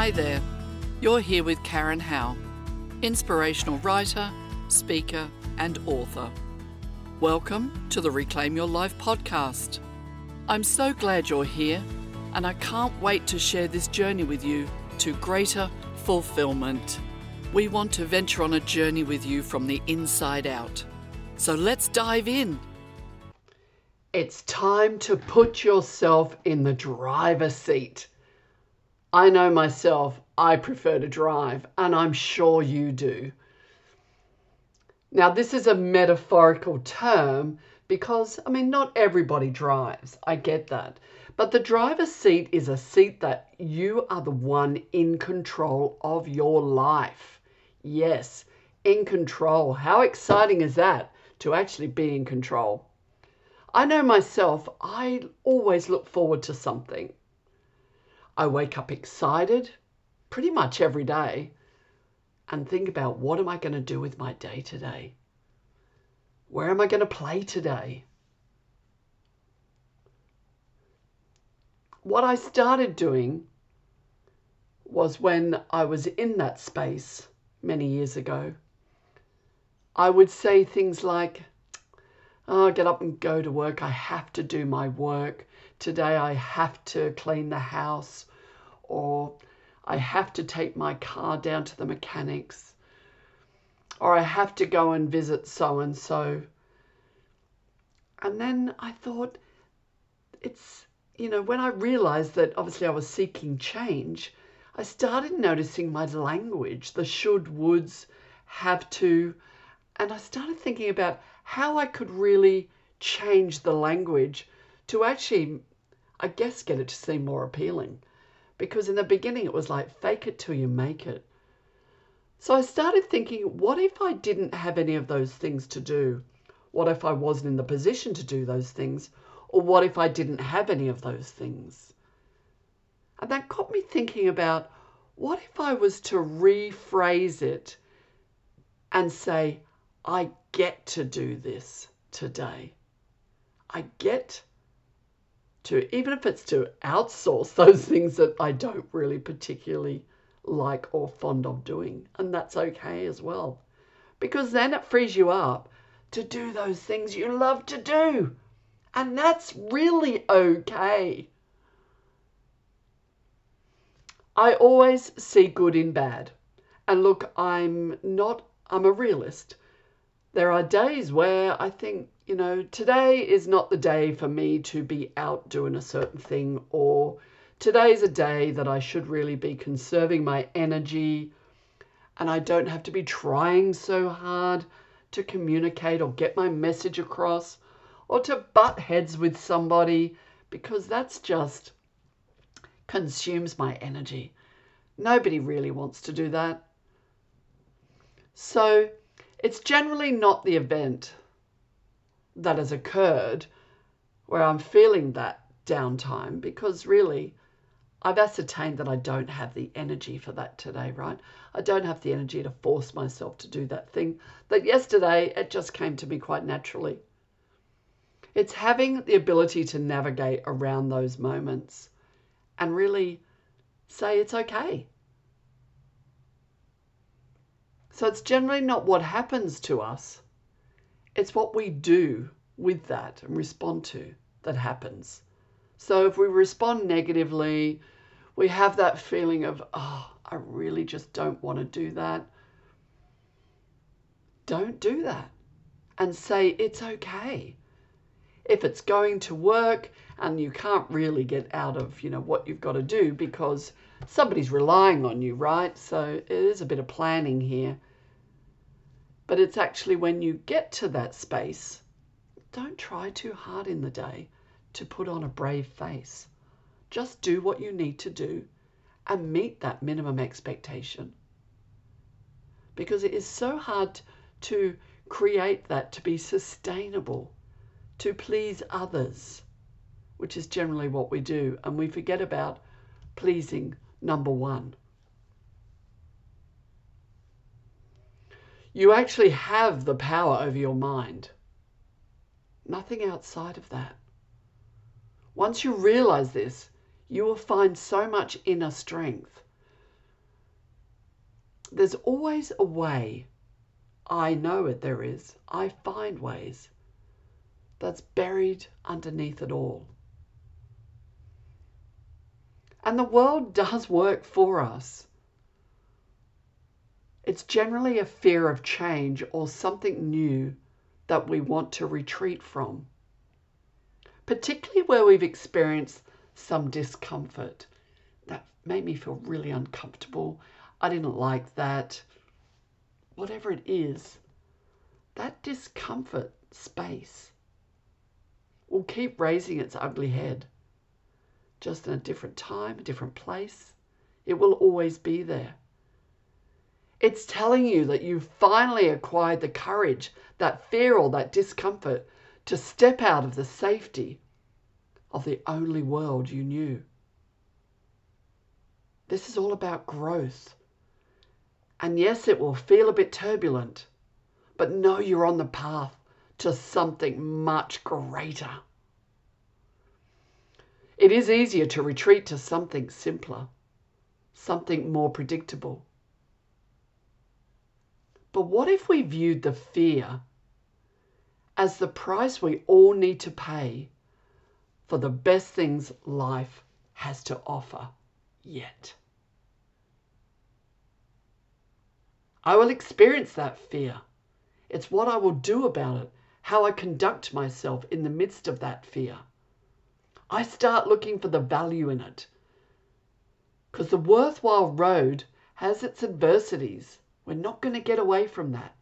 Hi there. You're here with Karen Howe, inspirational writer, speaker, and author. Welcome to the Reclaim Your Life podcast. I'm so glad you're here, and I can't wait to share this journey with you to greater fulfillment. We want to venture on a journey with you from the inside out. So let's dive in. It's time to put yourself in the driver's seat. I know myself, I prefer to drive, and I'm sure you do. Now, this is a metaphorical term because, I mean, not everybody drives. I get that. But the driver's seat is a seat that you are the one in control of your life. Yes, in control. How exciting is that to actually be in control? I know myself, I always look forward to something. I wake up excited pretty much every day and think about what am I going to do with my day today? Where am I going to play today? What I started doing was when I was in that space many years ago, I would say things like, oh, get up and go to work. I have to do my work. Today I have to clean the house or I have to take my car down to the mechanics or I have to go and visit so and so. And then I thought, it's, you know, when I realized that obviously I was seeking change, I started noticing my language, the should, woulds, have to, and I started thinking about how I could really change the language to actually, I guess, get it to seem more appealing. Because in the beginning it was like fake it till you make it. So I started thinking, what if I didn't have any of those things to do? What if I wasn't in the position to do those things? Or what if I didn't have any of those things? And that got me thinking about what if I was to rephrase it and say, I get to do this today. I get to, even if it's to outsource those things that I don't really particularly like or fond of doing. And that's okay as well. Because then it frees you up to do those things you love to do. And that's really okay. I always see good in bad. And look, I'm not, I'm a realist there are days where I think, you know, today is not the day for me to be out doing a certain thing, or today's a day that I should really be conserving my energy and I don't have to be trying so hard to communicate or get my message across or to butt heads with somebody because that's just consumes my energy. Nobody really wants to do that. So, it's generally not the event that has occurred where I'm feeling that downtime because really I've ascertained that I don't have the energy for that today, right? I don't have the energy to force myself to do that thing that yesterday it just came to me quite naturally. It's having the ability to navigate around those moments and really say it's okay. So it's generally not what happens to us, it's what we do with that and respond to that happens. So if we respond negatively, we have that feeling of, oh, I really just don't want to do that. Don't do that and say it's okay. If it's going to work and you can't really get out of, you know, what you've got to do because somebody's relying on you, right? So it is a bit of planning here. But it's actually when you get to that space, don't try too hard in the day to put on a brave face. Just do what you need to do and meet that minimum expectation. Because it is so hard to create that to be sustainable, to please others, which is generally what we do. And we forget about pleasing number one. You actually have the power over your mind. Nothing outside of that. Once you realize this, you will find so much inner strength, there's always a way. I know it, there is. I find ways that's buried underneath it all. And the world does work for us. It's generally a fear of change or something new that we want to retreat from, particularly where we've experienced some discomfort. That made me feel really uncomfortable. I didn't like that. Whatever it is, that discomfort space will keep raising its ugly head, just in a different time, a different place. It will always be there. It's telling you that you've finally acquired the courage, that fear, or that discomfort to step out of the safety of the only world you knew. This is all about growth. And yes, it will feel a bit turbulent, but know you're on the path to something much greater. It is easier to retreat to something simpler, something more predictable. But what if we viewed the fear as the price we all need to pay for the best things life has to offer yet? I will experience that fear. It's what I will do about it, how I conduct myself in the midst of that fear. I start looking for the value in it. Because the worthwhile road has its adversities. We're not going to get away from that.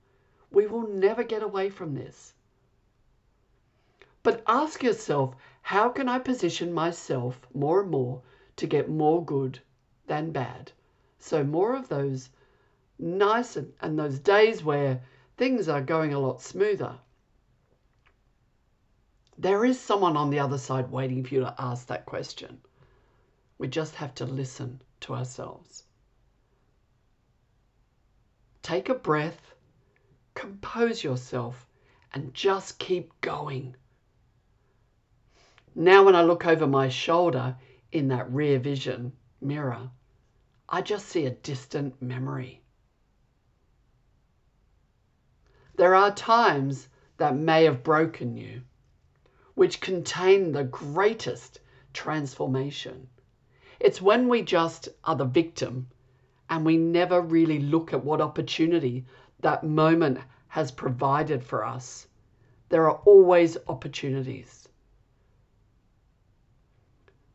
We will never get away from this. But ask yourself how can I position myself more and more to get more good than bad? So, more of those nice and, and those days where things are going a lot smoother. There is someone on the other side waiting for you to ask that question. We just have to listen to ourselves. Take a breath, compose yourself, and just keep going. Now, when I look over my shoulder in that rear vision mirror, I just see a distant memory. There are times that may have broken you, which contain the greatest transformation. It's when we just are the victim and we never really look at what opportunity that moment has provided for us. There are always opportunities.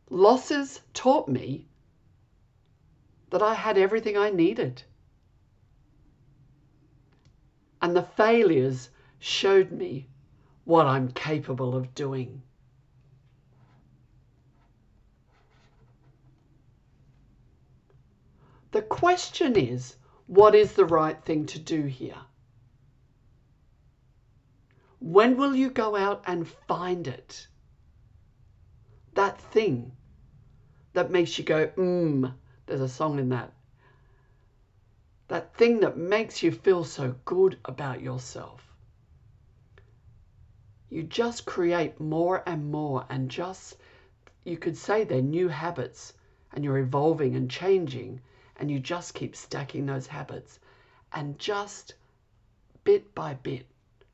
Losses taught me that I had everything I needed. And the failures showed me what I'm capable of doing. The question is what is the right thing to do here? When will you go out and find it? That thing that makes you go, mmm, there's a song in that. That thing that makes you feel so good about yourself. You just create more and more, and just, you could say they're new habits, and you're evolving and changing and you just keep stacking those habits and just bit by bit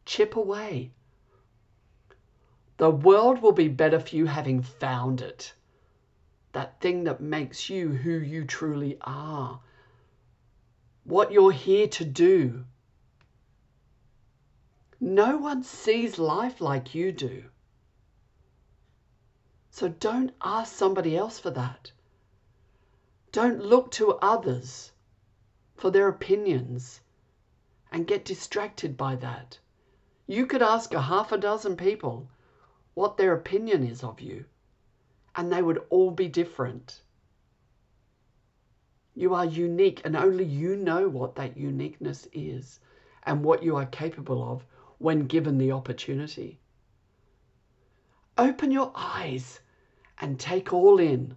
chip away. The world will be better for you having found it. That thing that makes you who you truly are. What you're here to do. No one sees life like you do. So don't ask somebody else for that. Don't look to others for their opinions and get distracted by that. You could ask a half a dozen people what their opinion is of you, and they would all be different. You are unique, and only you know what that uniqueness is and what you are capable of when given the opportunity. Open your eyes and take all in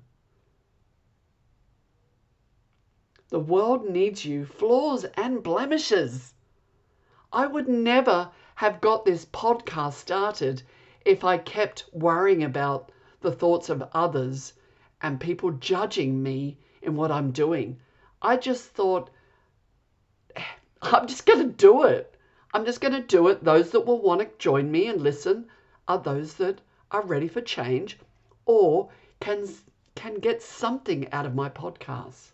The world needs you, flaws and blemishes. I would never have got this podcast started if I kept worrying about the thoughts of others and people judging me in what I'm doing. I just thought I'm just going to do it. I'm just going to do it. Those that will want to join me and listen are those that are ready for change or can can get something out of my podcast.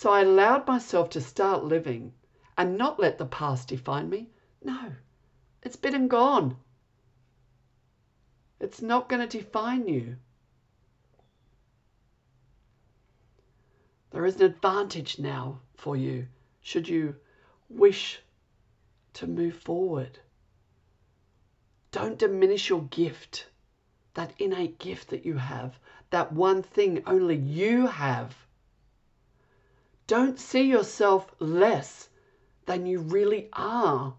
So I allowed myself to start living and not let the past define me. No, it's been and gone. It's not going to define you. There is an advantage now for you should you wish to move forward. Don't diminish your gift, that innate gift that you have, that one thing only you have. Don't see yourself less than you really are.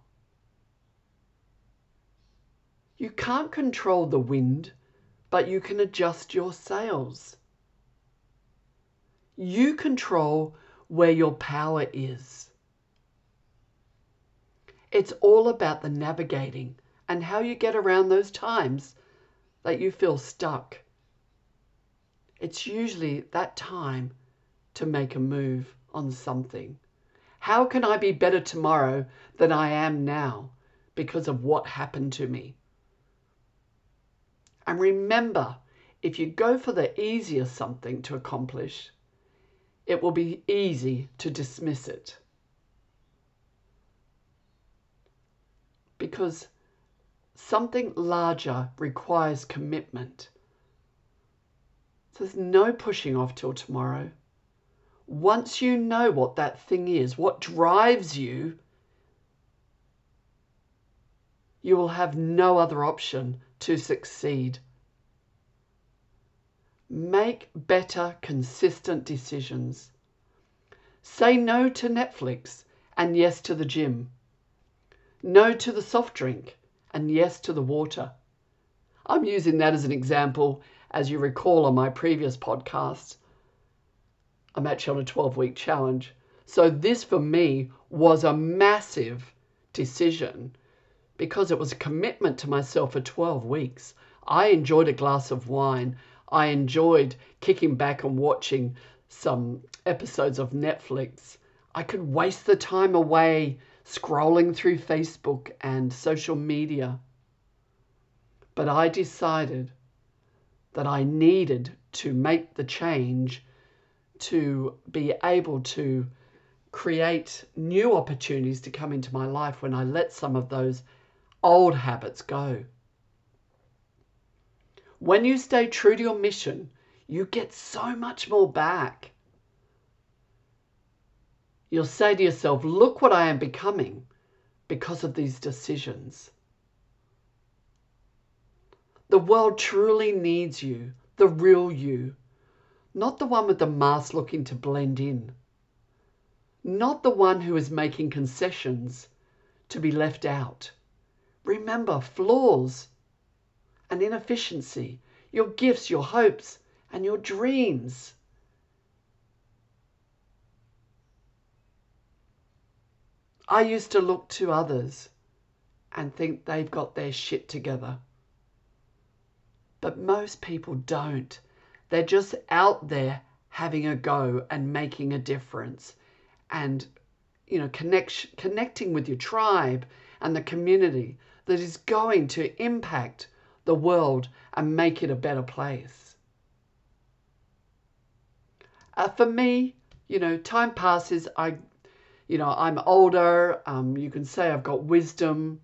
You can't control the wind, but you can adjust your sails. You control where your power is. It's all about the navigating and how you get around those times that you feel stuck. It's usually that time to make a move on something. How can I be better tomorrow than I am now because of what happened to me? And remember, if you go for the easier something to accomplish, it will be easy to dismiss it. Because something larger requires commitment. So there's no pushing off till tomorrow. Once you know what that thing is, what drives you, you will have no other option to succeed. Make better, consistent decisions. Say no to Netflix and yes to the gym. No to the soft drink and yes to the water. I'm using that as an example, as you recall on my previous podcast. I'm actually on a 12 week challenge. So, this for me was a massive decision because it was a commitment to myself for 12 weeks. I enjoyed a glass of wine. I enjoyed kicking back and watching some episodes of Netflix. I could waste the time away scrolling through Facebook and social media. But I decided that I needed to make the change to be able to create new opportunities to come into my life when I let some of those old habits go. When you stay true to your mission, you get so much more back. You'll say to yourself, Look what I am becoming because of these decisions. The world truly needs you, the real you, not the one with the mask looking to blend in, not the one who is making concessions to be left out. Remember flaws and inefficiency, your gifts, your hopes, and your dreams. I used to look to others and think they've got their shit together. But most people don't. They're just out there having a go and making a difference and you know connect, connecting with your tribe and the community that is going to impact the world and make it a better place. Uh, for me, you know, time passes. I, you know, I'm older. Um, you can say I've got wisdom.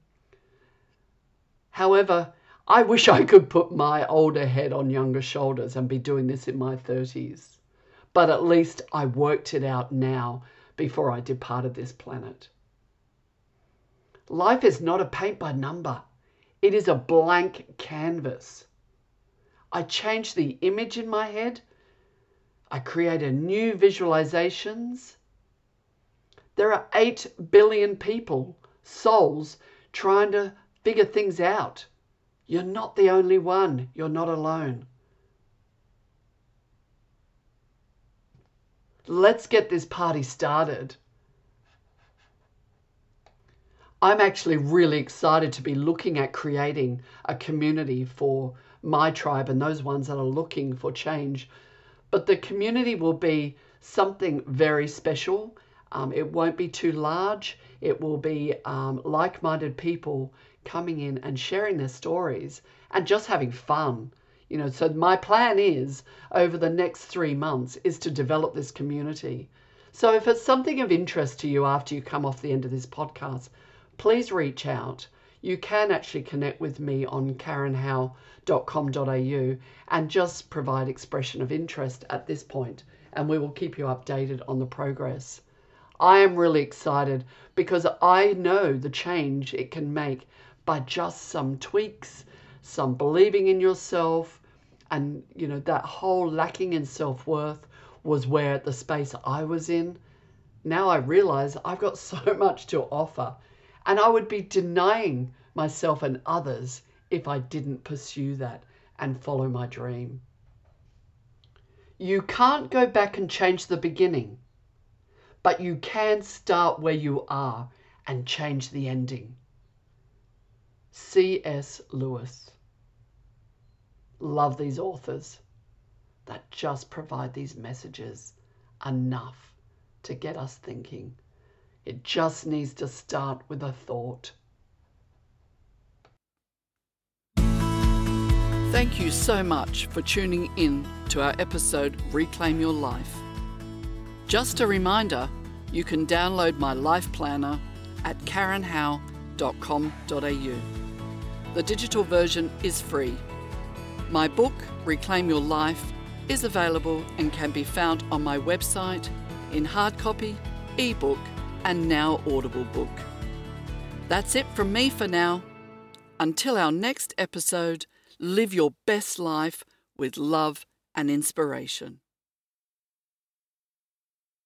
However, I wish I could put my older head on younger shoulders and be doing this in my 30s. But at least I worked it out now before I departed this planet. Life is not a paint by number. It is a blank canvas. I change the image in my head. I create a new visualizations. There are 8 billion people, souls, trying to figure things out. You're not the only one. You're not alone. Let's get this party started. I'm actually really excited to be looking at creating a community for my tribe and those ones that are looking for change But the community will be something very special. Um, it won't be too large. It will be um, like minded people coming in and sharing their stories and just having fun. You know, so my plan is over the next three months is to develop this community. So if it's something of interest to you after you come off the end of this podcast, please reach out. You can actually connect with me on karenhowe.com.au and just provide expression of interest at this point, and we will keep you updated on the progress. I am really excited because I know the change it can make by just some tweaks, some believing in yourself, and you know that whole lacking in self-worth was where the space I was in. Now I realize I've got so much to offer, and I would be denying myself and others if I didn't pursue that and follow my dream. You can't go back and change the beginning but you can start where you are and change the ending. C.S. Lewis. Love these authors that just provide these messages enough to get us thinking. It just needs to start with a thought. Thank you so much for tuning in to our episode Reclaim Your Life. Just a reminder you can download my life planner at karenhowe.com.au. The digital version is free. My book, Reclaim Your Life, is available and can be found on my website in hard copy, ebook, and now Audible book. That's it from me for now. Until our next episode, live your best life with love and inspiration.